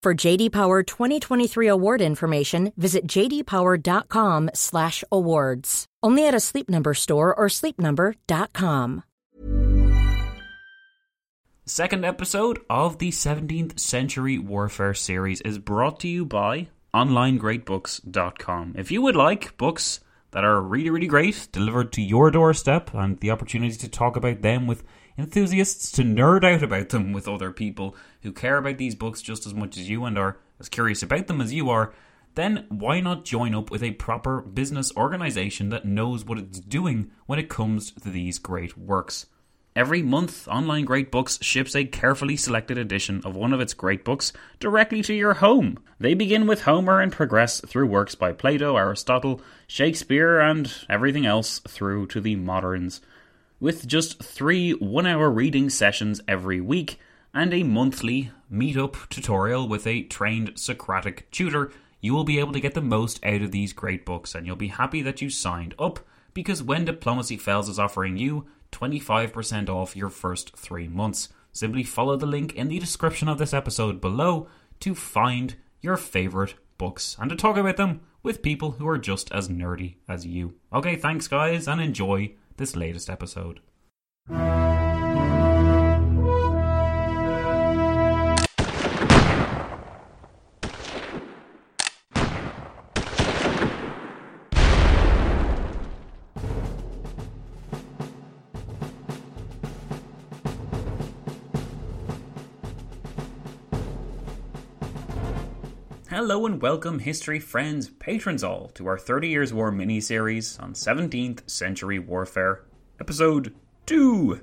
For JD Power 2023 award information, visit jdpower.com/awards. Only at a Sleep Number store or sleepnumber.com. Second episode of the 17th Century Warfare series is brought to you by OnlineGreatBooks.com. If you would like books that are really, really great, delivered to your doorstep, and the opportunity to talk about them with enthusiasts, to nerd out about them with other people who care about these books just as much as you and are as curious about them as you are, then why not join up with a proper business organization that knows what it's doing when it comes to these great works? Every month, Online Great Books ships a carefully selected edition of one of its great books directly to your home. They begin with Homer and progress through works by Plato, Aristotle, Shakespeare, and everything else through to the moderns. With just three one hour reading sessions every week and a monthly meet-up tutorial with a trained Socratic tutor, you will be able to get the most out of these great books and you'll be happy that you signed up because When Diplomacy Fails is offering you 25% off your first three months. Simply follow the link in the description of this episode below to find your favorite books and to talk about them with people who are just as nerdy as you. Okay, thanks, guys, and enjoy this latest episode. Hello and welcome, history friends, patrons all, to our 30 Years' War mini series on 17th Century Warfare, episode 2.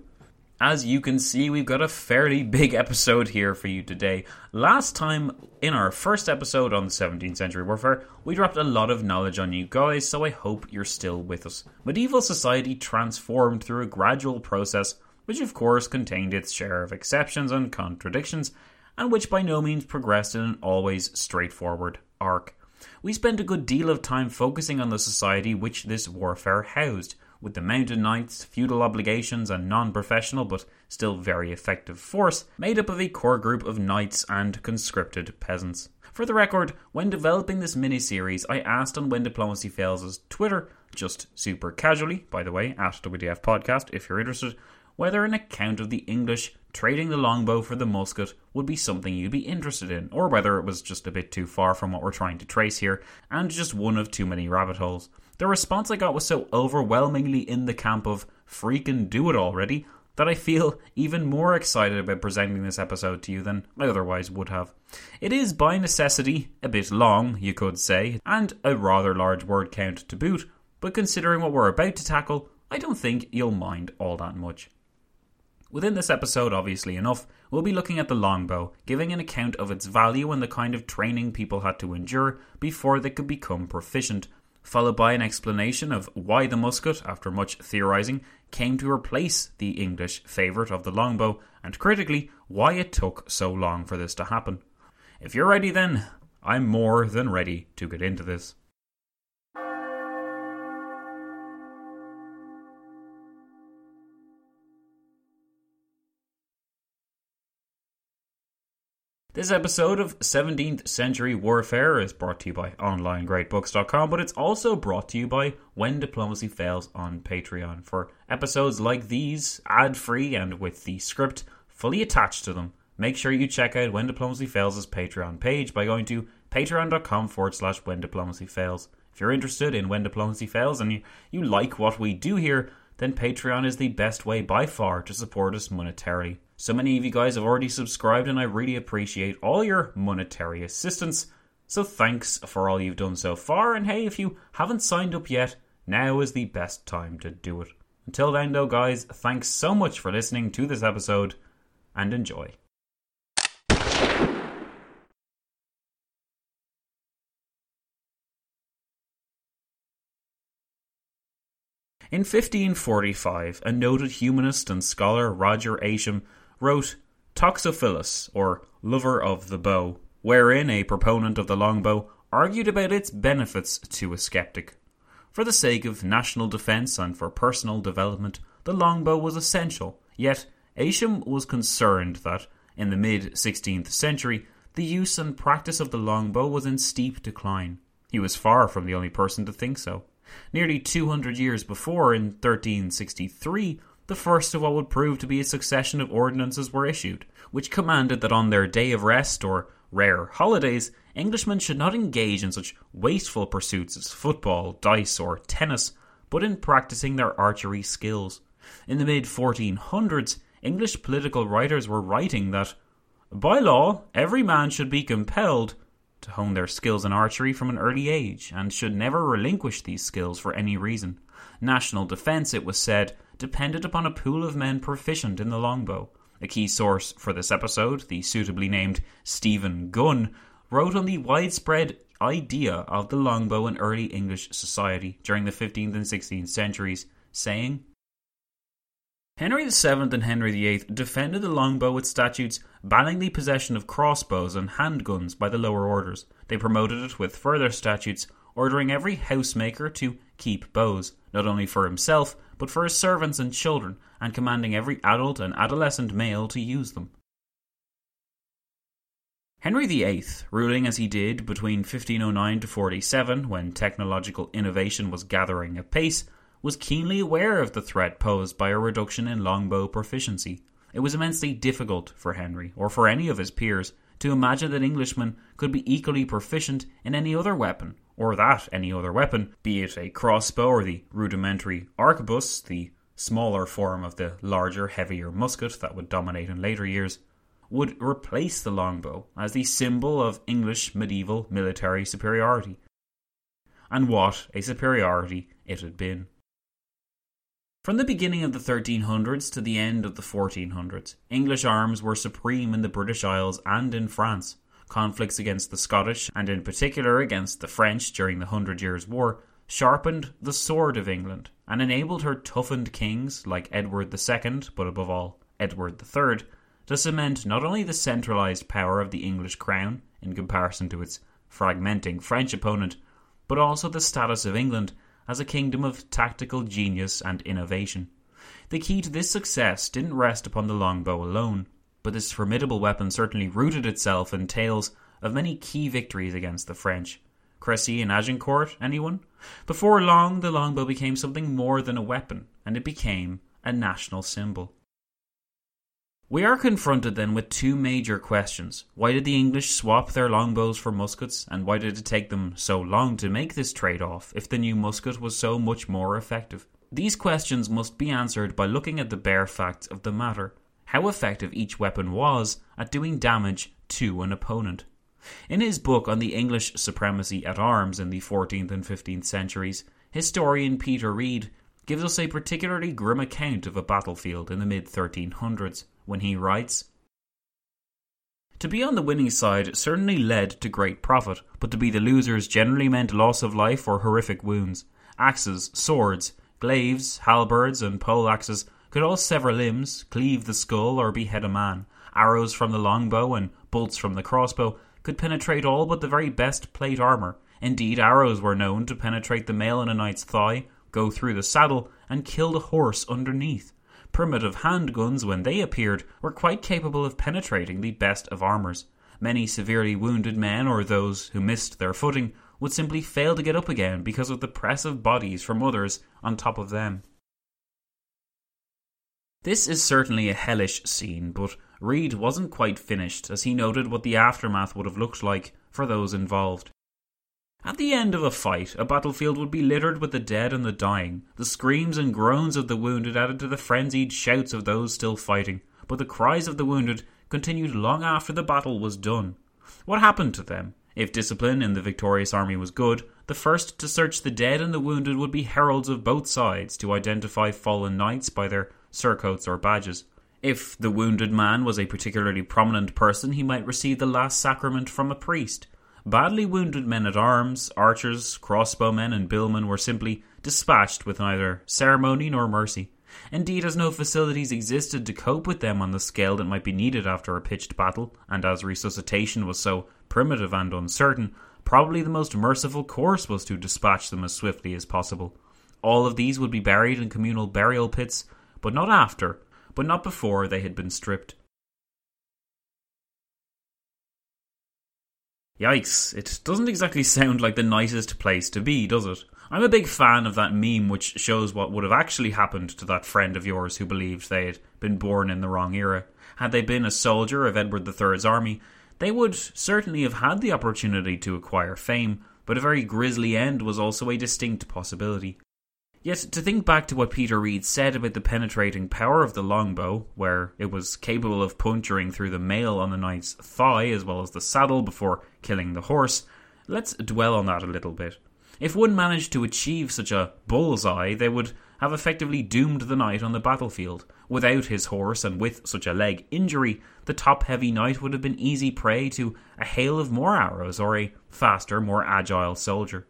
As you can see, we've got a fairly big episode here for you today. Last time, in our first episode on the 17th Century Warfare, we dropped a lot of knowledge on you guys, so I hope you're still with us. Medieval society transformed through a gradual process, which of course contained its share of exceptions and contradictions, and which by no means progressed in an always straightforward arc. We spent a good deal of time focusing on the society which this warfare housed, with the mounted knights, feudal obligations, and non professional but still very effective force made up of a core group of knights and conscripted peasants. For the record, when developing this mini-series, I asked on When Diplomacy Fails' Twitter, just super casually, by the way, at WDF Podcast if you're interested, whether an account of the English trading the longbow for the musket would be something you'd be interested in, or whether it was just a bit too far from what we're trying to trace here, and just one of too many rabbit holes. The response I got was so overwhelmingly in the camp of freaking do it already that I feel even more excited about presenting this episode to you than I otherwise would have. It is by necessity a bit long, you could say, and a rather large word count to boot, but considering what we're about to tackle, I don't think you'll mind all that much. Within this episode, obviously enough, we'll be looking at the longbow, giving an account of its value and the kind of training people had to endure before they could become proficient, followed by an explanation of why the musket, after much theorising, came to replace the English favourite of the longbow, and critically, why it took so long for this to happen. If you're ready, then I'm more than ready to get into this. This episode of 17th Century Warfare is brought to you by OnlineGreatBooks.com, but it's also brought to you by When Diplomacy Fails on Patreon. For episodes like these, ad free and with the script fully attached to them, make sure you check out When Diplomacy Fails' Patreon page by going to patreon.com forward slash When Diplomacy Fails. If you're interested in When Diplomacy Fails and you, you like what we do here, then Patreon is the best way by far to support us monetarily. So many of you guys have already subscribed, and I really appreciate all your monetary assistance. So thanks for all you've done so far, and hey, if you haven't signed up yet, now is the best time to do it. Until then, though, guys, thanks so much for listening to this episode, and enjoy. In 1545, a noted humanist and scholar, Roger Ascham, wrote Toxophilus, or Lover of the Bow, wherein a proponent of the longbow argued about its benefits to a skeptic. For the sake of national defence and for personal development, the longbow was essential, yet Ascham was concerned that, in the mid 16th century, the use and practice of the longbow was in steep decline. He was far from the only person to think so. Nearly 200 years before, in 1363, the first of what would prove to be a succession of ordinances were issued, which commanded that on their day of rest or rare holidays, Englishmen should not engage in such wasteful pursuits as football, dice, or tennis, but in practicing their archery skills. In the mid 1400s, English political writers were writing that, by law, every man should be compelled to hone their skills in archery from an early age, and should never relinquish these skills for any reason. National defence, it was said, depended upon a pool of men proficient in the longbow. A key source for this episode, the suitably named Stephen Gunn, wrote on the widespread idea of the longbow in early English society during the 15th and 16th centuries, saying, Henry VII and Henry VIII defended the longbow with statutes banning the possession of crossbows and handguns by the lower orders. They promoted it with further statutes ordering every housemaker to keep bows, not only for himself, but for his servants and children, and commanding every adult and adolescent male to use them. Henry VIII, ruling as he did between 1509 to 47, when technological innovation was gathering apace, was keenly aware of the threat posed by a reduction in longbow proficiency. It was immensely difficult for Henry, or for any of his peers, to imagine that Englishmen could be equally proficient in any other weapon, or that any other weapon, be it a crossbow or the rudimentary arquebus, the smaller form of the larger, heavier musket that would dominate in later years, would replace the longbow as the symbol of English medieval military superiority. And what a superiority it had been. From the beginning of the 1300s to the end of the 1400s, English arms were supreme in the British Isles and in France. Conflicts against the Scottish, and in particular against the French during the Hundred Years' War, sharpened the sword of England and enabled her toughened kings like Edward II, but above all Edward III, to cement not only the centralised power of the English crown in comparison to its fragmenting French opponent, but also the status of England as a kingdom of tactical genius and innovation. The key to this success didn't rest upon the longbow alone, but this formidable weapon certainly rooted itself in tales of many key victories against the French. Crecy and Agincourt, anyone? Before long, the longbow became something more than a weapon, and it became a national symbol. We are confronted then with two major questions. Why did the English swap their longbows for muskets, and why did it take them so long to make this trade off if the new musket was so much more effective? These questions must be answered by looking at the bare facts of the matter how effective each weapon was at doing damage to an opponent. In his book on the English supremacy at arms in the 14th and 15th centuries, historian Peter Reid gives us a particularly grim account of a battlefield in the mid 1300s when he writes To be on the winning side certainly led to great profit, but to be the losers generally meant loss of life or horrific wounds. Axes, swords, glaives, halberds, and pole axes could all sever limbs, cleave the skull, or behead a man. Arrows from the longbow and bolts from the crossbow could penetrate all but the very best plate armour. Indeed, arrows were known to penetrate the mail in a knight's thigh, go through the saddle, and kill the horse underneath. Primitive handguns, when they appeared, were quite capable of penetrating the best of armours. Many severely wounded men, or those who missed their footing, would simply fail to get up again because of the press of bodies from others on top of them. This is certainly a hellish scene, but Reid wasn't quite finished as he noted what the aftermath would have looked like for those involved. At the end of a fight, a battlefield would be littered with the dead and the dying. The screams and groans of the wounded added to the frenzied shouts of those still fighting, but the cries of the wounded continued long after the battle was done. What happened to them? If discipline in the victorious army was good, the first to search the dead and the wounded would be heralds of both sides to identify fallen knights by their surcoats or badges. If the wounded man was a particularly prominent person, he might receive the last sacrament from a priest. Badly wounded men at arms, archers, crossbowmen, and billmen were simply dispatched with neither ceremony nor mercy. Indeed, as no facilities existed to cope with them on the scale that might be needed after a pitched battle, and as resuscitation was so primitive and uncertain, probably the most merciful course was to dispatch them as swiftly as possible. All of these would be buried in communal burial pits, but not after, but not before they had been stripped. Yikes, it doesn't exactly sound like the nicest place to be, does it? I'm a big fan of that meme which shows what would have actually happened to that friend of yours who believed they had been born in the wrong era. Had they been a soldier of Edward III's army, they would certainly have had the opportunity to acquire fame, but a very grisly end was also a distinct possibility. Yet to think back to what Peter Reid said about the penetrating power of the longbow, where it was capable of puncturing through the mail on the knight's thigh as well as the saddle before killing the horse, let's dwell on that a little bit. If one managed to achieve such a bullseye, they would have effectively doomed the knight on the battlefield. Without his horse and with such a leg injury, the top heavy knight would have been easy prey to a hail of more arrows or a faster, more agile soldier.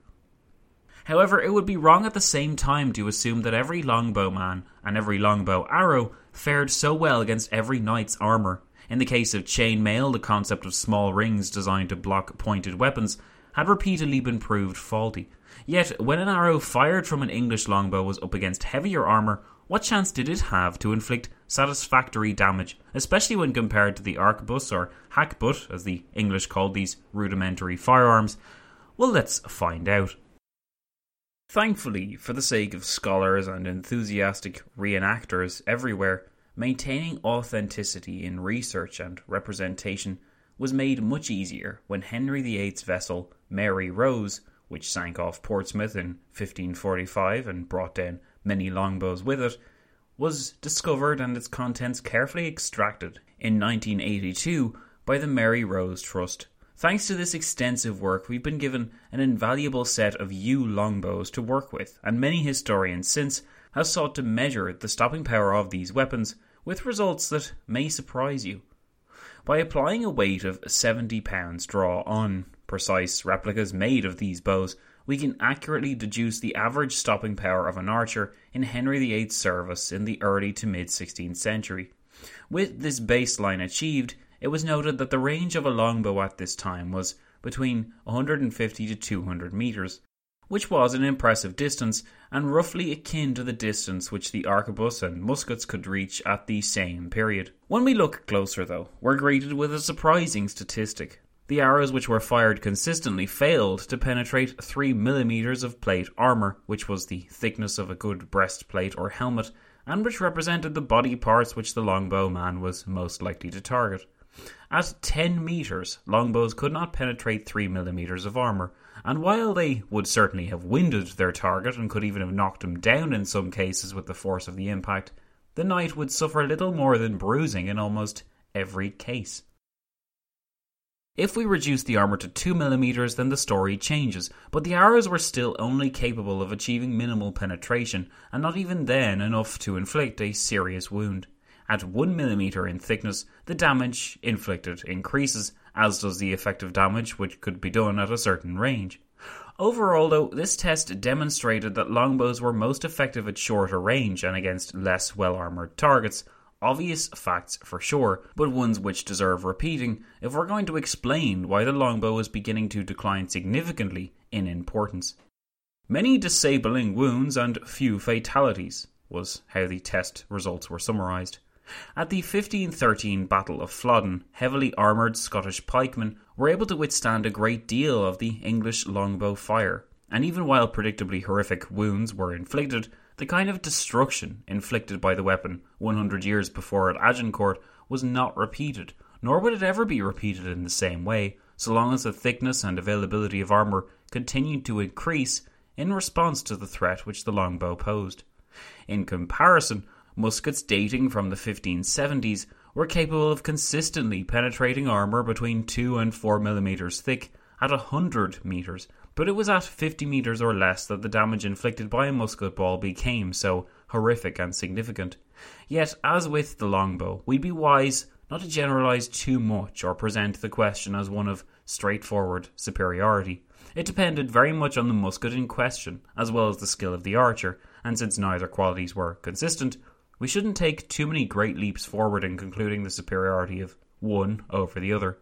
However, it would be wrong at the same time to assume that every longbowman and every longbow arrow fared so well against every knight's armour. In the case of chain mail, the concept of small rings designed to block pointed weapons had repeatedly been proved faulty. Yet, when an arrow fired from an English longbow was up against heavier armour, what chance did it have to inflict satisfactory damage, especially when compared to the arquebus or hackbut, as the English called these rudimentary firearms? Well, let's find out. Thankfully, for the sake of scholars and enthusiastic reenactors everywhere, maintaining authenticity in research and representation was made much easier when Henry VIII's vessel Mary Rose, which sank off Portsmouth in 1545 and brought down many longbows with it, was discovered and its contents carefully extracted in 1982 by the Mary Rose Trust Thanks to this extensive work, we've been given an invaluable set of yew longbows to work with, and many historians since have sought to measure the stopping power of these weapons with results that may surprise you. By applying a weight of 70 pounds draw on precise replicas made of these bows, we can accurately deduce the average stopping power of an archer in Henry VIII's service in the early to mid 16th century. With this baseline achieved, it was noted that the range of a longbow at this time was between 150 to 200 metres, which was an impressive distance and roughly akin to the distance which the arquebus and muskets could reach at the same period. When we look closer, though, we're greeted with a surprising statistic. The arrows which were fired consistently failed to penetrate 3 millimeters of plate armour, which was the thickness of a good breastplate or helmet, and which represented the body parts which the longbow man was most likely to target. At 10 metres, longbows could not penetrate 3 millimeters of armour, and while they would certainly have winded their target and could even have knocked him down in some cases with the force of the impact, the knight would suffer little more than bruising in almost every case. If we reduce the armour to 2mm, then the story changes, but the arrows were still only capable of achieving minimal penetration, and not even then enough to inflict a serious wound. At 1mm in thickness, the damage inflicted increases, as does the effective damage which could be done at a certain range. Overall, though, this test demonstrated that longbows were most effective at shorter range and against less well armoured targets, Obvious facts for sure, but ones which deserve repeating if we're going to explain why the longbow is beginning to decline significantly in importance. Many disabling wounds and few fatalities was how the test results were summarised. At the 1513 Battle of Flodden, heavily armoured Scottish pikemen were able to withstand a great deal of the English longbow fire, and even while predictably horrific wounds were inflicted, the kind of destruction inflicted by the weapon 100 years before at Agincourt was not repeated, nor would it ever be repeated in the same way, so long as the thickness and availability of armour continued to increase in response to the threat which the longbow posed. In comparison, muskets dating from the 1570s were capable of consistently penetrating armour between 2 and 4 millimeters thick at 100 metres but it was at 50 metres or less that the damage inflicted by a musket ball became so horrific and significant. Yet, as with the longbow, we'd be wise not to generalise too much or present the question as one of straightforward superiority. It depended very much on the musket in question, as well as the skill of the archer, and since neither qualities were consistent, we shouldn't take too many great leaps forward in concluding the superiority of one over the other.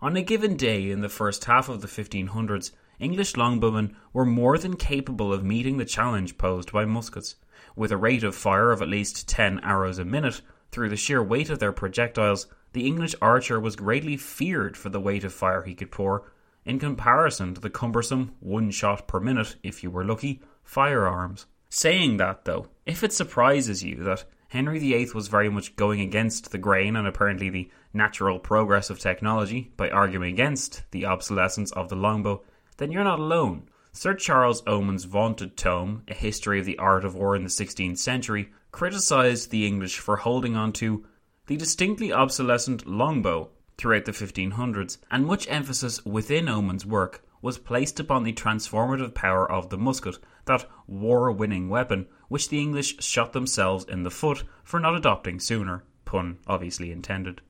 On a given day in the first half of the 1500s, English longbowmen were more than capable of meeting the challenge posed by muskets. With a rate of fire of at least 10 arrows a minute, through the sheer weight of their projectiles, the English archer was greatly feared for the weight of fire he could pour, in comparison to the cumbersome one shot per minute, if you were lucky, firearms. Saying that, though, if it surprises you that Henry VIII was very much going against the grain and apparently the natural progress of technology by arguing against the obsolescence of the longbow, then you're not alone. Sir Charles Oman's vaunted tome, A History of the Art of War in the 16th Century, criticised the English for holding on to the distinctly obsolescent longbow throughout the 1500s, and much emphasis within Oman's work was placed upon the transformative power of the musket, that war winning weapon which the English shot themselves in the foot for not adopting sooner, pun obviously intended.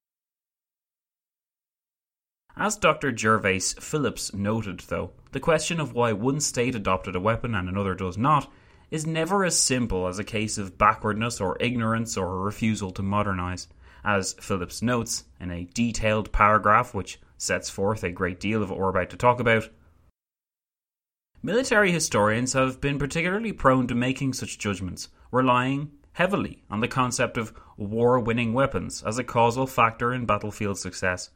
As Dr. Gervase Phillips noted, though, the question of why one state adopted a weapon and another does not is never as simple as a case of backwardness or ignorance or a refusal to modernize. As Phillips notes in a detailed paragraph which sets forth a great deal of what we're about to talk about, Military historians have been particularly prone to making such judgments, relying heavily on the concept of war winning weapons as a causal factor in battlefield success.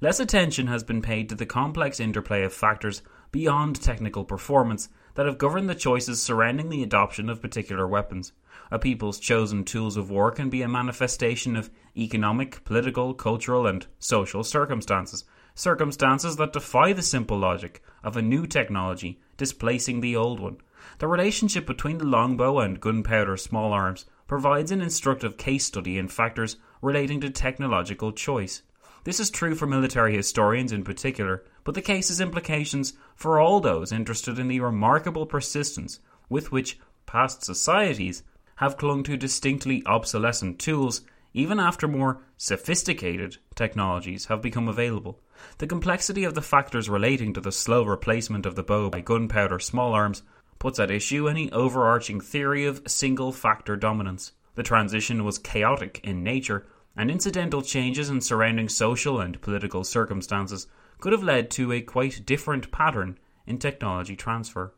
Less attention has been paid to the complex interplay of factors beyond technical performance that have governed the choices surrounding the adoption of particular weapons. A people's chosen tools of war can be a manifestation of economic, political, cultural, and social circumstances, circumstances that defy the simple logic of a new technology displacing the old one. The relationship between the longbow and gunpowder small arms provides an instructive case study in factors relating to technological choice. This is true for military historians in particular, but the case has implications for all those interested in the remarkable persistence with which past societies have clung to distinctly obsolescent tools even after more sophisticated technologies have become available. The complexity of the factors relating to the slow replacement of the bow by gunpowder small arms puts at issue any overarching theory of single factor dominance. The transition was chaotic in nature, and incidental changes in surrounding social and political circumstances could have led to a quite different pattern in technology transfer.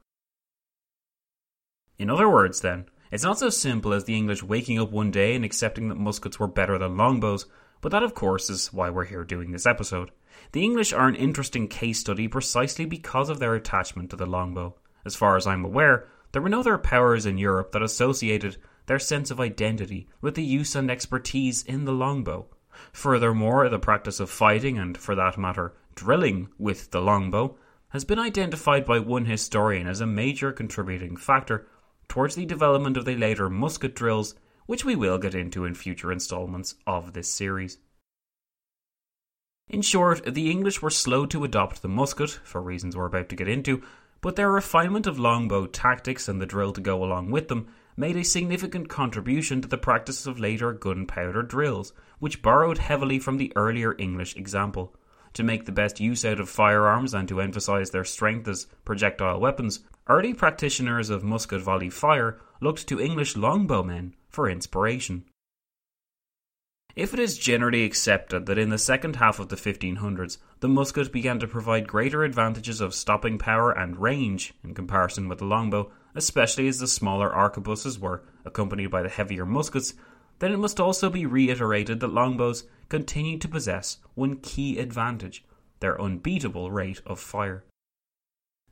In other words, then, it's not so simple as the English waking up one day and accepting that muskets were better than longbows, but that, of course, is why we're here doing this episode. The English are an interesting case study precisely because of their attachment to the longbow. As far as I'm aware, there were no other powers in Europe that associated their sense of identity with the use and expertise in the longbow. Furthermore, the practice of fighting, and for that matter, drilling with the longbow, has been identified by one historian as a major contributing factor towards the development of the later musket drills, which we will get into in future installments of this series. In short, the English were slow to adopt the musket, for reasons we're about to get into, but their refinement of longbow tactics and the drill to go along with them made a significant contribution to the practice of later gunpowder drills, which borrowed heavily from the earlier English example. To make the best use out of firearms and to emphasize their strength as projectile weapons, early practitioners of musket volley fire looked to English longbowmen for inspiration. If it is generally accepted that in the second half of the 1500s the musket began to provide greater advantages of stopping power and range in comparison with the longbow, especially as the smaller arquebuses were accompanied by the heavier muskets, then it must also be reiterated that longbows continued to possess one key advantage their unbeatable rate of fire.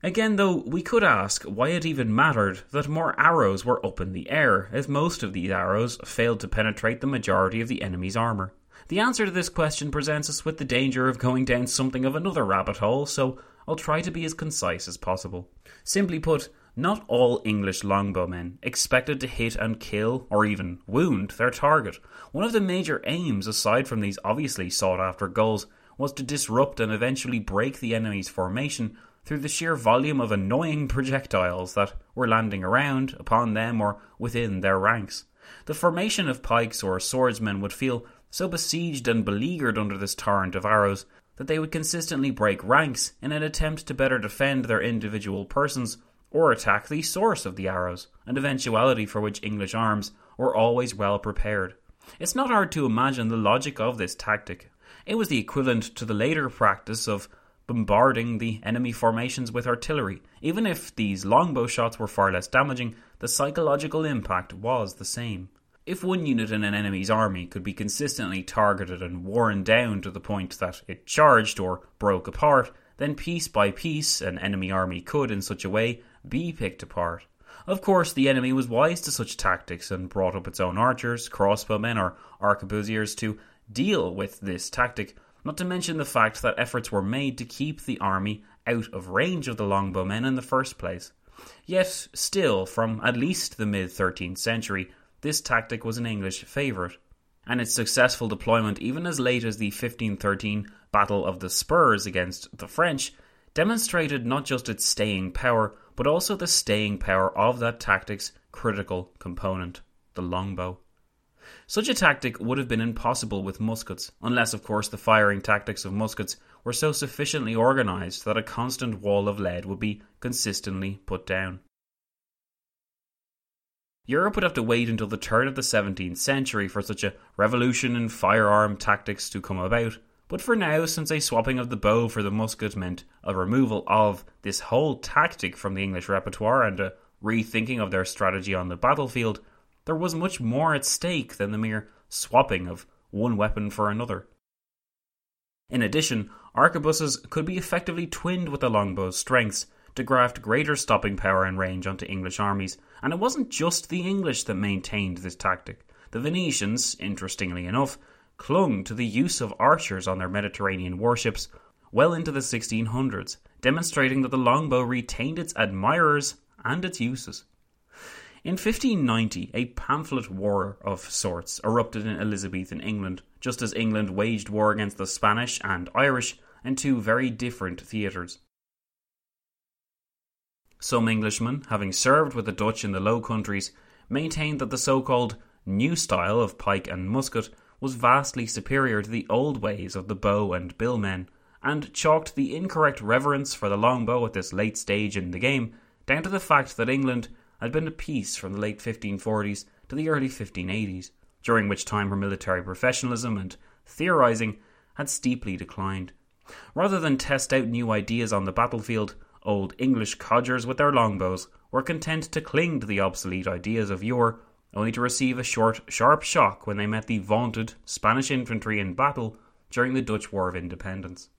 Again, though, we could ask why it even mattered that more arrows were up in the air, if most of these arrows failed to penetrate the majority of the enemy's armour. The answer to this question presents us with the danger of going down something of another rabbit hole, so I'll try to be as concise as possible. Simply put, not all English longbowmen expected to hit and kill, or even wound, their target. One of the major aims, aside from these obviously sought after goals, was to disrupt and eventually break the enemy's formation through the sheer volume of annoying projectiles that were landing around, upon them, or within their ranks. The formation of pikes or swordsmen would feel so besieged and beleaguered under this torrent of arrows that they would consistently break ranks in an attempt to better defend their individual persons or attack the source of the arrows, an eventuality for which English arms were always well prepared. It's not hard to imagine the logic of this tactic. It was the equivalent to the later practice of bombarding the enemy formations with artillery. Even if these longbow shots were far less damaging, the psychological impact was the same. If one unit in an enemy's army could be consistently targeted and worn down to the point that it charged or broke apart, then piece by piece an enemy army could, in such a way, be picked apart. Of course, the enemy was wise to such tactics and brought up its own archers, crossbowmen, or arquebusiers to deal with this tactic, not to mention the fact that efforts were made to keep the army out of range of the longbowmen in the first place. Yet, still, from at least the mid 13th century, this tactic was an English favourite, and its successful deployment, even as late as the 1513 Battle of the Spurs against the French, demonstrated not just its staying power, but also the staying power of that tactic's critical component, the longbow. Such a tactic would have been impossible with muskets, unless, of course, the firing tactics of muskets were so sufficiently organised that a constant wall of lead would be consistently put down. Europe would have to wait until the turn of the 17th century for such a revolution in firearm tactics to come about, but for now, since a swapping of the bow for the musket meant a removal of this whole tactic from the English repertoire and a rethinking of their strategy on the battlefield, there was much more at stake than the mere swapping of one weapon for another. In addition, arquebuses could be effectively twinned with the longbow's strengths to graft greater stopping power and range onto English armies, and it wasn't just the English that maintained this tactic. The Venetians, interestingly enough, clung to the use of archers on their Mediterranean warships well into the 1600s, demonstrating that the longbow retained its admirers and its uses. In 1590, a pamphlet war of sorts erupted in Elizabethan England, just as England waged war against the Spanish and Irish in two very different theatres. Some Englishmen, having served with the Dutch in the Low Countries, maintained that the so called new style of pike and musket was vastly superior to the old ways of the bow and bill men, and chalked the incorrect reverence for the longbow at this late stage in the game down to the fact that England had been at peace from the late 1540s to the early 1580s, during which time her military professionalism and theorising had steeply declined. Rather than test out new ideas on the battlefield, old English codgers with their longbows were content to cling to the obsolete ideas of yore, only to receive a short, sharp shock when they met the vaunted Spanish infantry in battle during the Dutch War of Independence.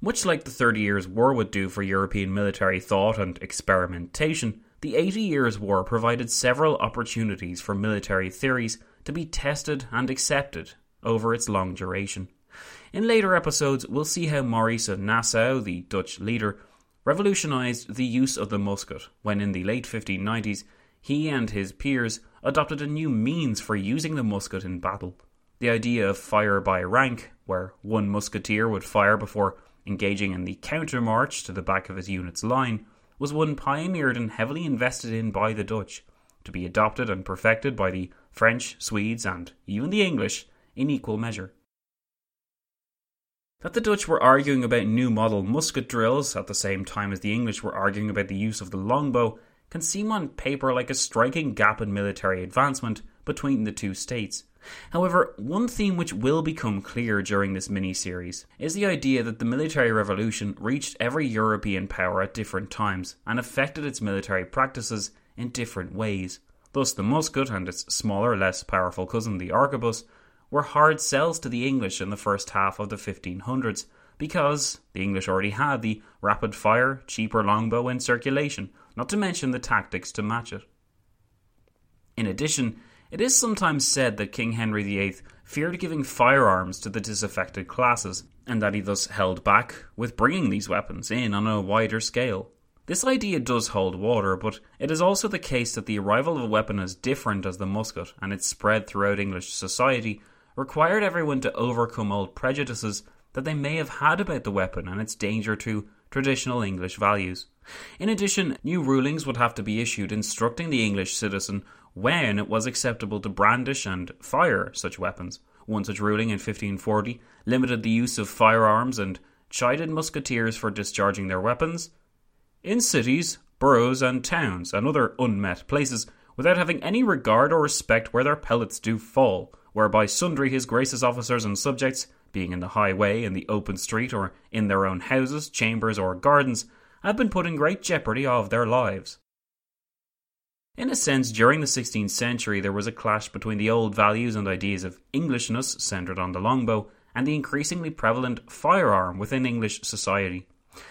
Much like the Thirty Years' War would do for European military thought and experimentation, the Eighty Years' War provided several opportunities for military theories to be tested and accepted over its long duration. In later episodes, we'll see how Maurice of Nassau, the Dutch leader, revolutionized the use of the musket when in the late 1590s he and his peers adopted a new means for using the musket in battle. The idea of fire by rank, where one musketeer would fire before engaging in the countermarch to the back of his unit's line, was one pioneered and heavily invested in by the Dutch, to be adopted and perfected by the French, Swedes, and even the English in equal measure. That the Dutch were arguing about new model musket drills at the same time as the English were arguing about the use of the longbow can seem on paper like a striking gap in military advancement between the two states. However, one theme which will become clear during this mini series is the idea that the military revolution reached every European power at different times and affected its military practices in different ways. Thus, the musket and its smaller, less powerful cousin, the arquebus, were hard sells to the English in the first half of the 1500s because the English already had the rapid fire, cheaper longbow in circulation, not to mention the tactics to match it. In addition, it is sometimes said that King Henry VIII feared giving firearms to the disaffected classes, and that he thus held back with bringing these weapons in on a wider scale. This idea does hold water, but it is also the case that the arrival of a weapon as different as the musket and its spread throughout English society required everyone to overcome old prejudices that they may have had about the weapon and its danger to traditional English values. In addition, new rulings would have to be issued instructing the English citizen when it was acceptable to brandish and fire such weapons. One such ruling in 1540 limited the use of firearms and chided musketeers for discharging their weapons in cities, boroughs, and towns, and other unmet places, without having any regard or respect where their pellets do fall, whereby sundry his grace's officers and subjects, being in the highway, in the open street, or in their own houses, chambers, or gardens, have been put in great jeopardy of their lives. In a sense, during the 16th century, there was a clash between the old values and ideas of Englishness, centred on the longbow, and the increasingly prevalent firearm within English society.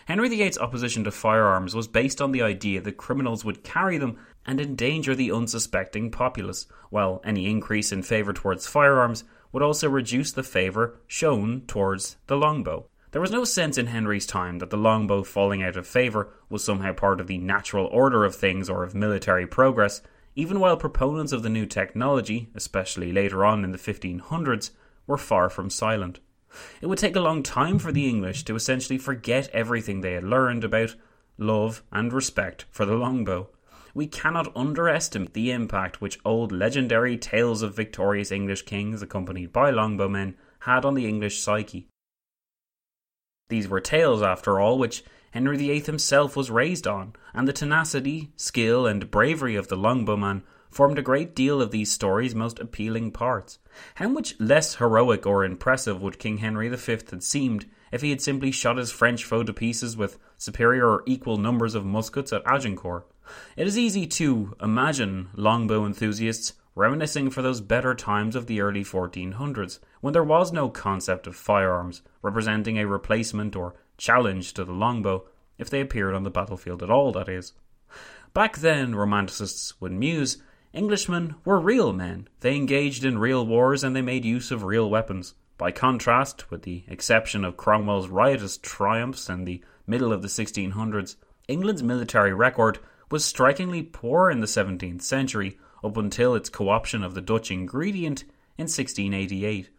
Henry VIII's opposition to firearms was based on the idea that criminals would carry them and endanger the unsuspecting populace, while any increase in favour towards firearms would also reduce the favour shown towards the longbow. There was no sense in Henry's time that the longbow falling out of favour was somehow part of the natural order of things or of military progress, even while proponents of the new technology, especially later on in the 1500s, were far from silent. It would take a long time for the English to essentially forget everything they had learned about love and respect for the longbow. We cannot underestimate the impact which old legendary tales of victorious English kings accompanied by longbowmen had on the English psyche. These were tales, after all, which Henry VIII himself was raised on, and the tenacity, skill, and bravery of the longbowman formed a great deal of these stories' most appealing parts. How much less heroic or impressive would King Henry V have seemed if he had simply shot his French foe to pieces with superior or equal numbers of muskets at Agincourt? It is easy to imagine longbow enthusiasts reminiscing for those better times of the early 1400s, when there was no concept of firearms representing a replacement or challenge to the longbow, if they appeared on the battlefield at all, that is. Back then, romanticists would muse, Englishmen were real men. They engaged in real wars and they made use of real weapons. By contrast, with the exception of Cromwell's riotous triumphs in the middle of the 1600s, England's military record was strikingly poor in the 17th century, up until its co option of the Dutch ingredient in 1688.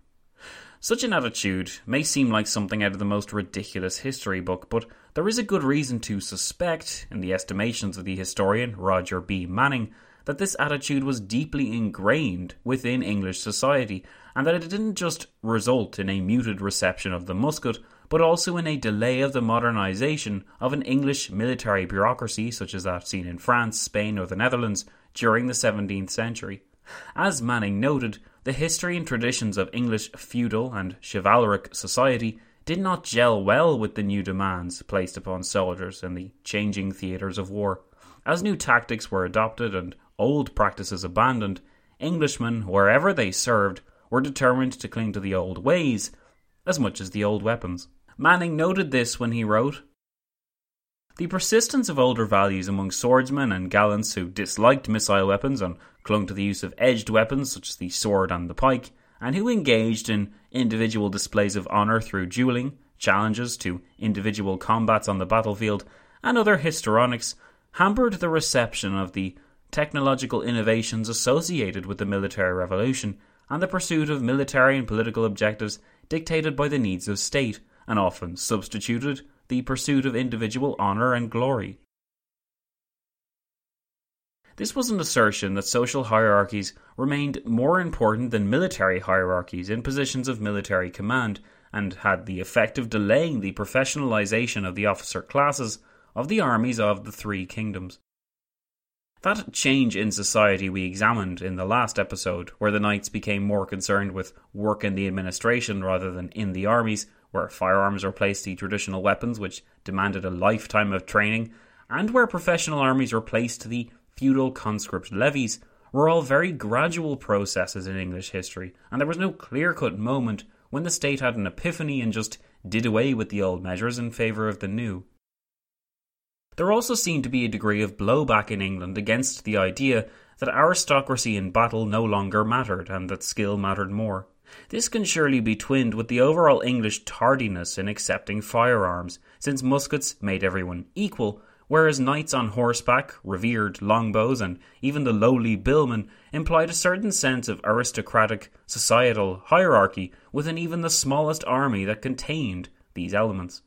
Such an attitude may seem like something out of the most ridiculous history book, but there is a good reason to suspect, in the estimations of the historian Roger B. Manning, that this attitude was deeply ingrained within English society, and that it didn't just result in a muted reception of the musket, but also in a delay of the modernisation of an English military bureaucracy such as that seen in France, Spain, or the Netherlands during the 17th century. As Manning noted, the history and traditions of English feudal and chivalric society did not gel well with the new demands placed upon soldiers in the changing theatres of war. As new tactics were adopted and old practices abandoned, Englishmen, wherever they served, were determined to cling to the old ways as much as the old weapons. Manning noted this when he wrote The persistence of older values among swordsmen and gallants who disliked missile weapons and clung to the use of edged weapons such as the sword and the pike, and who engaged in individual displays of honour through duelling, challenges to individual combats on the battlefield, and other histrionics, hampered the reception of the technological innovations associated with the military revolution and the pursuit of military and political objectives dictated by the needs of state, and often substituted the pursuit of individual honour and glory. This was an assertion that social hierarchies remained more important than military hierarchies in positions of military command, and had the effect of delaying the professionalisation of the officer classes of the armies of the three kingdoms. That change in society we examined in the last episode, where the knights became more concerned with work in the administration rather than in the armies, where firearms replaced the traditional weapons which demanded a lifetime of training, and where professional armies replaced the feudal conscript levies, were all very gradual processes in English history, and there was no clear cut moment when the state had an epiphany and just did away with the old measures in favour of the new. There also seemed to be a degree of blowback in England against the idea that aristocracy in battle no longer mattered and that skill mattered more. This can surely be twinned with the overall English tardiness in accepting firearms, since muskets made everyone equal, whereas knights on horseback, revered longbows, and even the lowly billmen implied a certain sense of aristocratic societal hierarchy within even the smallest army that contained these elements.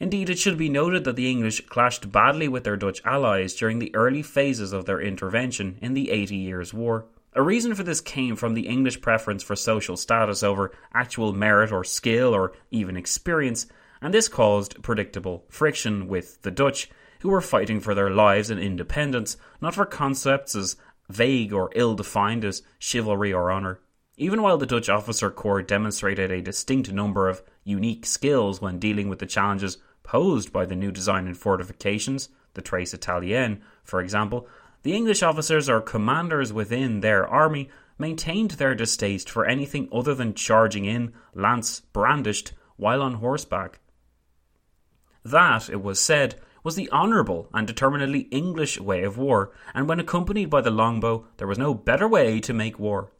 Indeed, it should be noted that the English clashed badly with their Dutch allies during the early phases of their intervention in the Eighty Years' War. A reason for this came from the English preference for social status over actual merit or skill or even experience, and this caused predictable friction with the Dutch, who were fighting for their lives and independence, not for concepts as vague or ill defined as chivalry or honour. Even while the Dutch officer corps demonstrated a distinct number of unique skills when dealing with the challenges posed by the new design in fortifications, the trace italienne, for example, the English officers or commanders within their army maintained their distaste for anything other than charging in, lance brandished, while on horseback. That, it was said, was the honourable and determinedly English way of war, and when accompanied by the longbow, there was no better way to make war.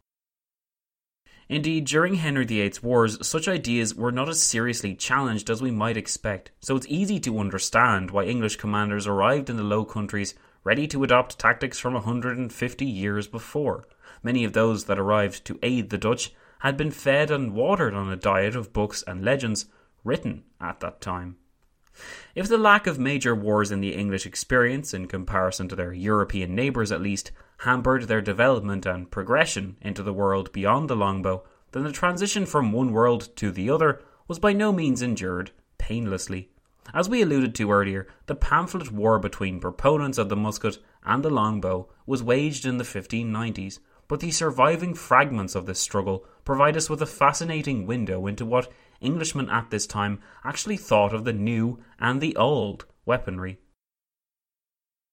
Indeed, during Henry VIII's wars, such ideas were not as seriously challenged as we might expect, so it's easy to understand why English commanders arrived in the Low Countries ready to adopt tactics from 150 years before. Many of those that arrived to aid the Dutch had been fed and watered on a diet of books and legends written at that time. If the lack of major wars in the English experience, in comparison to their European neighbours at least, hampered their development and progression into the world beyond the longbow, then the transition from one world to the other was by no means endured painlessly. As we alluded to earlier, the pamphlet war between proponents of the musket and the longbow was waged in the 1590s, but the surviving fragments of this struggle provide us with a fascinating window into what Englishmen at this time actually thought of the new and the old weaponry.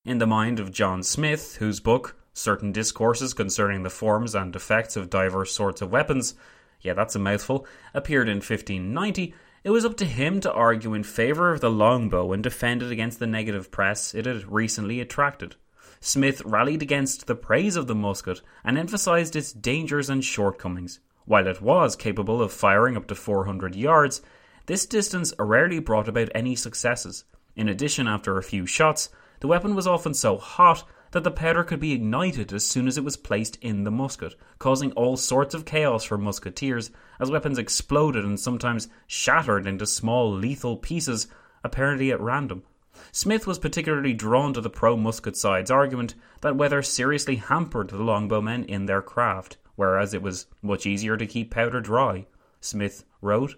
In the mind of John Smith, whose book, Certain Discourses Concerning the Forms and Effects of Diverse Sorts of Weapons, yeah, that's a mouthful, appeared in 1590, it was up to him to argue in favour of the longbow and defend it against the negative press it had recently attracted. Smith rallied against the praise of the musket and emphasised its dangers and shortcomings. While it was capable of firing up to 400 yards, this distance rarely brought about any successes. In addition, after a few shots, the weapon was often so hot that the powder could be ignited as soon as it was placed in the musket, causing all sorts of chaos for musketeers as weapons exploded and sometimes shattered into small lethal pieces, apparently at random. Smith was particularly drawn to the pro musket side's argument that weather seriously hampered the longbowmen in their craft whereas it was much easier to keep powder dry, Smith wrote.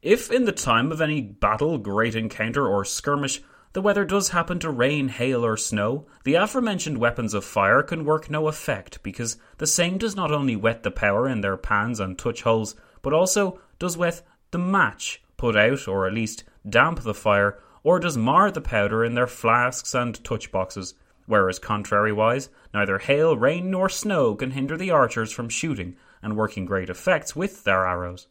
If in the time of any battle, great encounter, or skirmish, the weather does happen to rain, hail, or snow, the aforementioned weapons of fire can work no effect because the same does not only wet the powder in their pans and touch holes, but also does wet the match, put out or at least damp the fire, or does mar the powder in their flasks and touch boxes. Whereas, contrariwise, neither hail, rain, nor snow can hinder the archers from shooting and working great effects with their arrows.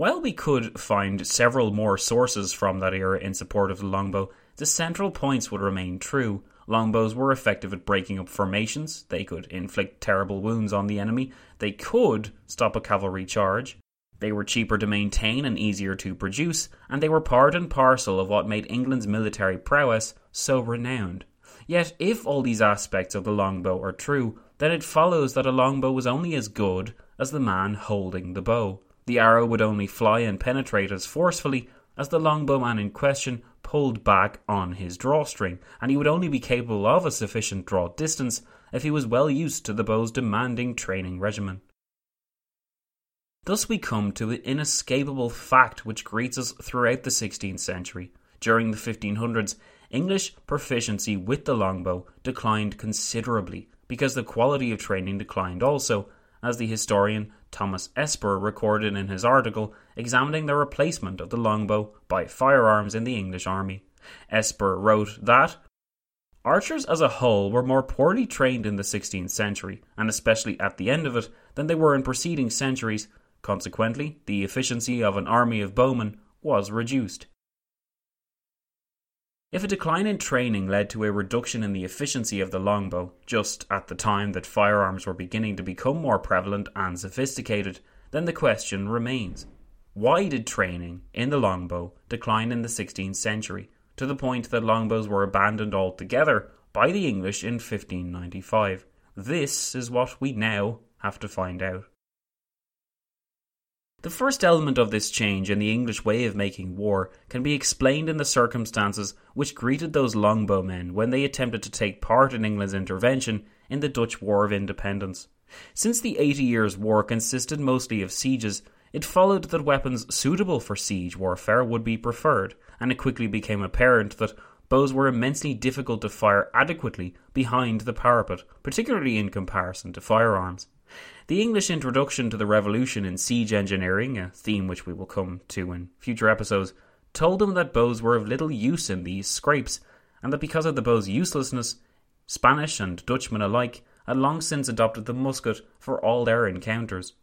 While we could find several more sources from that era in support of the longbow, the central points would remain true. Longbows were effective at breaking up formations, they could inflict terrible wounds on the enemy, they could stop a cavalry charge, they were cheaper to maintain and easier to produce, and they were part and parcel of what made England's military prowess so renowned. Yet, if all these aspects of the longbow are true, then it follows that a longbow was only as good as the man holding the bow. The arrow would only fly and penetrate as forcefully as the longbowman in question pulled back on his drawstring, and he would only be capable of a sufficient draw distance if he was well used to the bow's demanding training regimen. Thus we come to an inescapable fact which greets us throughout the 16th century. During the 1500s, English proficiency with the longbow declined considerably because the quality of training declined also, as the historian Thomas Esper recorded in his article examining the replacement of the longbow by firearms in the English army. Esper wrote that Archers as a whole were more poorly trained in the 16th century, and especially at the end of it, than they were in preceding centuries. Consequently, the efficiency of an army of bowmen was reduced. If a decline in training led to a reduction in the efficiency of the longbow, just at the time that firearms were beginning to become more prevalent and sophisticated, then the question remains why did training in the longbow decline in the 16th century to the point that longbows were abandoned altogether by the English in 1595? This is what we now have to find out. The first element of this change in the English way of making war can be explained in the circumstances which greeted those longbowmen when they attempted to take part in England's intervention in the Dutch War of Independence. Since the Eighty Years' War consisted mostly of sieges, it followed that weapons suitable for siege warfare would be preferred, and it quickly became apparent that bows were immensely difficult to fire adequately behind the parapet, particularly in comparison to firearms. The English introduction to the revolution in siege engineering, a theme which we will come to in future episodes, told them that bows were of little use in these scrapes, and that because of the bow's uselessness, Spanish and Dutchmen alike had long since adopted the musket for all their encounters.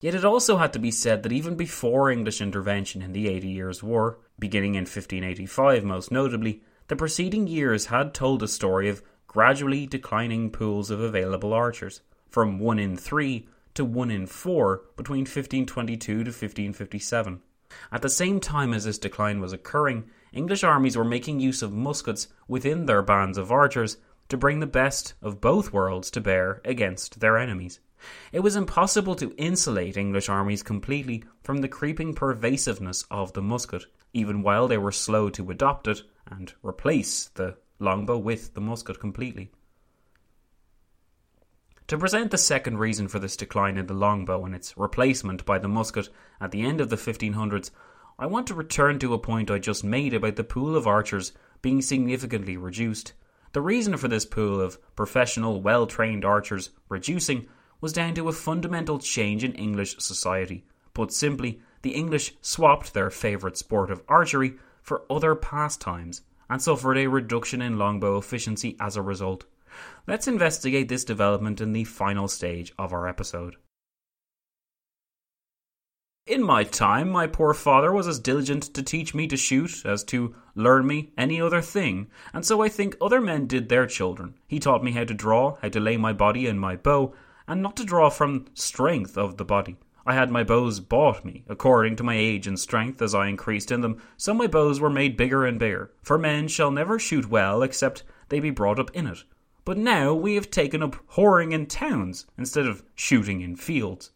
Yet it also had to be said that even before English intervention in the Eighty Years' War, beginning in 1585 most notably, the preceding years had told a story of gradually declining pools of available archers from 1 in 3 to 1 in 4 between 1522 to 1557. At the same time as this decline was occurring, English armies were making use of muskets within their bands of archers to bring the best of both worlds to bear against their enemies. It was impossible to insulate English armies completely from the creeping pervasiveness of the musket, even while they were slow to adopt it and replace the longbow with the musket completely. To present the second reason for this decline in the longbow and its replacement by the musket at the end of the 1500s, I want to return to a point I just made about the pool of archers being significantly reduced. The reason for this pool of professional, well trained archers reducing was down to a fundamental change in English society. Put simply, the English swapped their favourite sport of archery for other pastimes and suffered a reduction in longbow efficiency as a result. Let's investigate this development in the final stage of our episode. In my time, my poor father was as diligent to teach me to shoot as to learn me any other thing, and so I think other men did their children. He taught me how to draw, how to lay my body in my bow, and not to draw from strength of the body. I had my bows bought me, according to my age and strength as I increased in them, so my bows were made bigger and bigger. For men shall never shoot well except they be brought up in it. But now we have taken up whoring in towns instead of shooting in fields.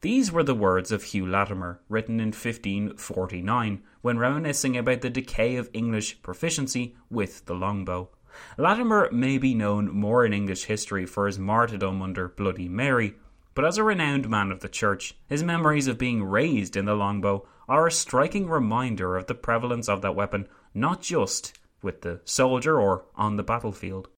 These were the words of Hugh Latimer, written in 1549, when reminiscing about the decay of English proficiency with the longbow. Latimer may be known more in English history for his martyrdom under Bloody Mary, but as a renowned man of the church, his memories of being raised in the longbow are a striking reminder of the prevalence of that weapon, not just with the soldier or on the battlefield.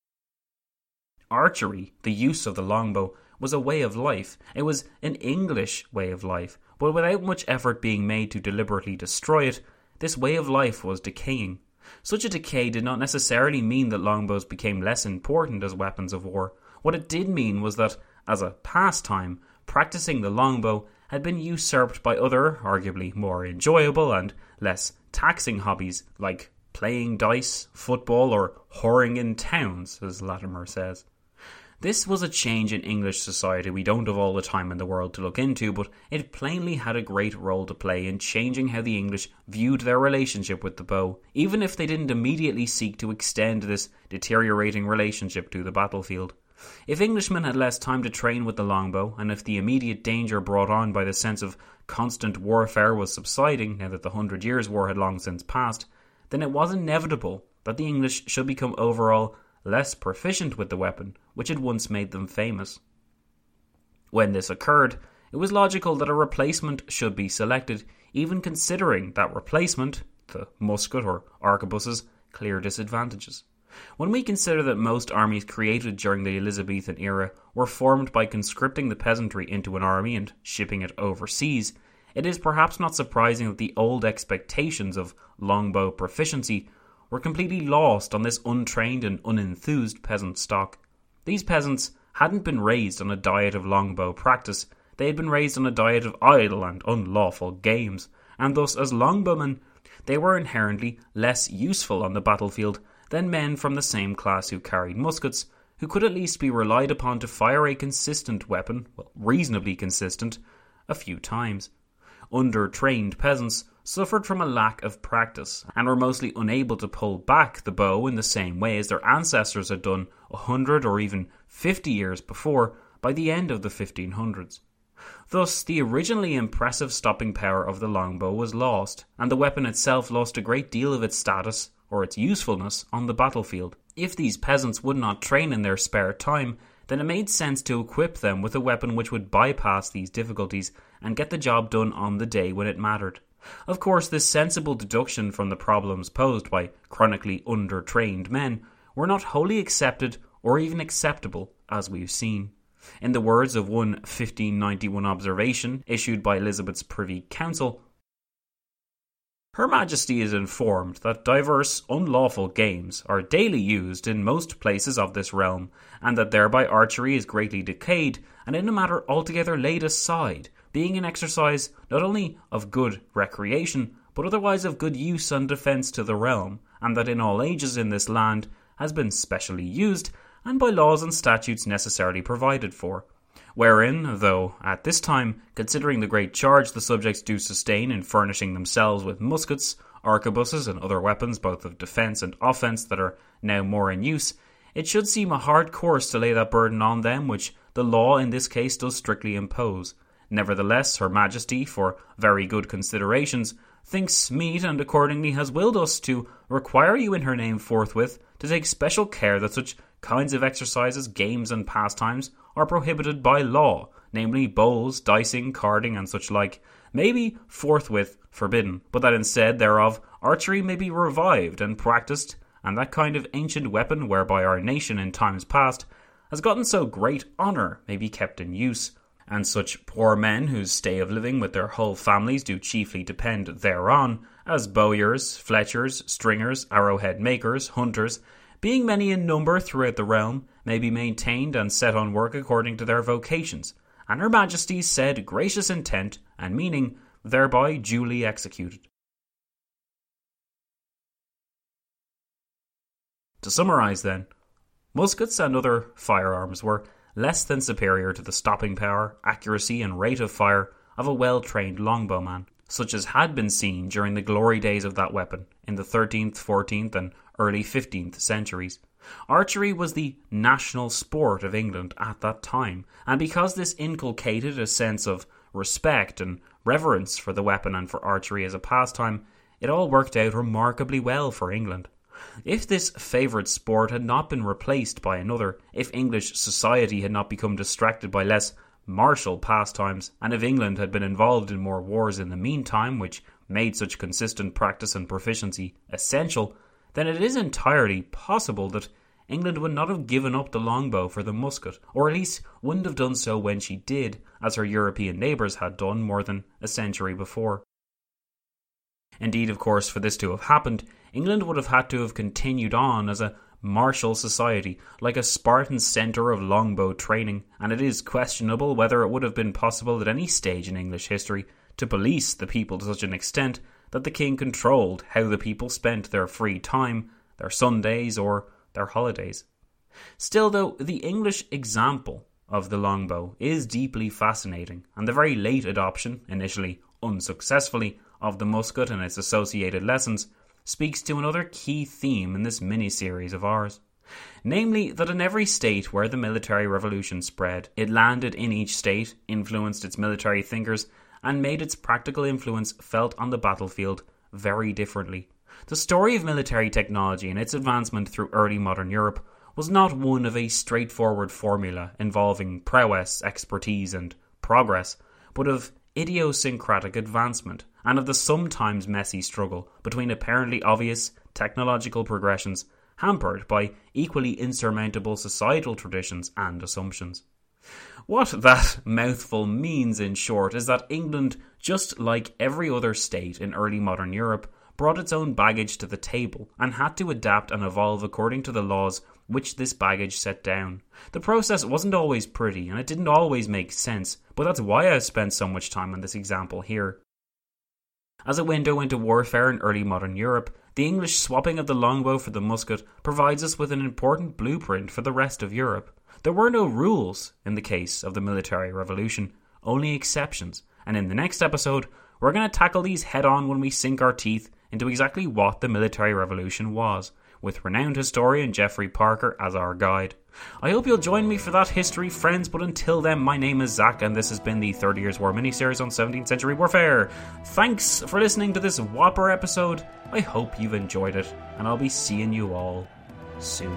Archery, the use of the longbow, was a way of life. It was an English way of life, but without much effort being made to deliberately destroy it, this way of life was decaying. Such a decay did not necessarily mean that longbows became less important as weapons of war. What it did mean was that, as a pastime, practicing the longbow had been usurped by other, arguably more enjoyable and less taxing hobbies like playing dice, football, or whoring in towns, as Latimer says. This was a change in English society we don't have all the time in the world to look into, but it plainly had a great role to play in changing how the English viewed their relationship with the bow, even if they didn't immediately seek to extend this deteriorating relationship to the battlefield. If Englishmen had less time to train with the longbow, and if the immediate danger brought on by the sense of constant warfare was subsiding now that the Hundred Years' War had long since passed, then it was inevitable that the English should become overall less proficient with the weapon which had once made them famous. When this occurred, it was logical that a replacement should be selected, even considering that replacement, the musket or arquebus's, clear disadvantages. When we consider that most armies created during the Elizabethan era were formed by conscripting the peasantry into an army and shipping it overseas, it is perhaps not surprising that the old expectations of longbow proficiency were completely lost on this untrained and unenthused peasant stock. These peasants hadn't been raised on a diet of longbow practice, they had been raised on a diet of idle and unlawful games, and thus, as longbowmen, they were inherently less useful on the battlefield than men from the same class who carried muskets, who could at least be relied upon to fire a consistent weapon, well, reasonably consistent, a few times. Under trained peasants suffered from a lack of practice and were mostly unable to pull back the bow in the same way as their ancestors had done a hundred or even fifty years before by the end of the 1500s. Thus, the originally impressive stopping power of the longbow was lost, and the weapon itself lost a great deal of its status or its usefulness on the battlefield. If these peasants would not train in their spare time, then it made sense to equip them with a weapon which would bypass these difficulties and get the job done on the day when it mattered. Of course, this sensible deduction from the problems posed by chronically undertrained men were not wholly accepted or even acceptable, as we've seen. In the words of one 1591 observation issued by Elizabeth's Privy Council, her Majesty is informed that diverse unlawful games are daily used in most places of this realm, and that thereby archery is greatly decayed, and in a matter altogether laid aside, being an exercise not only of good recreation, but otherwise of good use and defence to the realm, and that in all ages in this land has been specially used, and by laws and statutes necessarily provided for, wherein, though at this time, considering the great charge the subjects do sustain in furnishing themselves with muskets, arquebuses, and other weapons both of defence and offence that are now more in use, it should seem a hard course to lay that burden on them which the law in this case does strictly impose. Nevertheless, Her Majesty, for very good considerations, thinks meet and accordingly has willed us to require you in her name forthwith to take special care that such kinds of exercises, games, and pastimes are prohibited by law, namely bowls, dicing, carding, and such like, may be forthwith forbidden, but that instead thereof archery may be revived and practised, and that kind of ancient weapon whereby our nation in times past has gotten so great honour may be kept in use, and such poor men whose stay of living with their whole families do chiefly depend thereon, as bowyers, fletchers, stringers, arrowhead makers, hunters, being many in number throughout the realm, may be maintained and set on work according to their vocations, and Her Majesty's said gracious intent and meaning thereby duly executed. To summarise, then, muskets and other firearms were less than superior to the stopping power, accuracy, and rate of fire of a well trained longbowman, such as had been seen during the glory days of that weapon in the 13th, 14th, and early 15th centuries. Archery was the national sport of England at that time, and because this inculcated a sense of respect and reverence for the weapon and for archery as a pastime, it all worked out remarkably well for England. If this favourite sport had not been replaced by another, if English society had not become distracted by less martial pastimes, and if England had been involved in more wars in the meantime, which made such consistent practice and proficiency essential, then it is entirely possible that England would not have given up the longbow for the musket, or at least wouldn't have done so when she did, as her European neighbours had done more than a century before. Indeed, of course, for this to have happened, England would have had to have continued on as a martial society, like a Spartan centre of longbow training, and it is questionable whether it would have been possible at any stage in English history to police the people to such an extent that the king controlled how the people spent their free time, their Sundays, or their holidays. Still, though, the English example of the longbow is deeply fascinating, and the very late adoption, initially unsuccessfully, of the musket and its associated lessons speaks to another key theme in this mini series of ours. Namely, that in every state where the military revolution spread, it landed in each state, influenced its military thinkers, and made its practical influence felt on the battlefield very differently. The story of military technology and its advancement through early modern Europe was not one of a straightforward formula involving prowess, expertise, and progress, but of idiosyncratic advancement and of the sometimes messy struggle between apparently obvious technological progressions hampered by equally insurmountable societal traditions and assumptions. What that mouthful means, in short, is that England, just like every other state in early modern Europe, brought its own baggage to the table and had to adapt and evolve according to the laws which this baggage set down. The process wasn't always pretty and it didn't always make sense, but that's why I spent so much time on this example here. As a window into warfare in early modern Europe, the English swapping of the longbow for the musket provides us with an important blueprint for the rest of Europe. There were no rules in the case of the military revolution, only exceptions, and in the next episode, we're going to tackle these head on when we sink our teeth into exactly what the military revolution was, with renowned historian Geoffrey Parker as our guide. I hope you'll join me for that history, friends, but until then, my name is Zach, and this has been the 30 Years War miniseries on 17th century warfare. Thanks for listening to this Whopper episode. I hope you've enjoyed it, and I'll be seeing you all soon.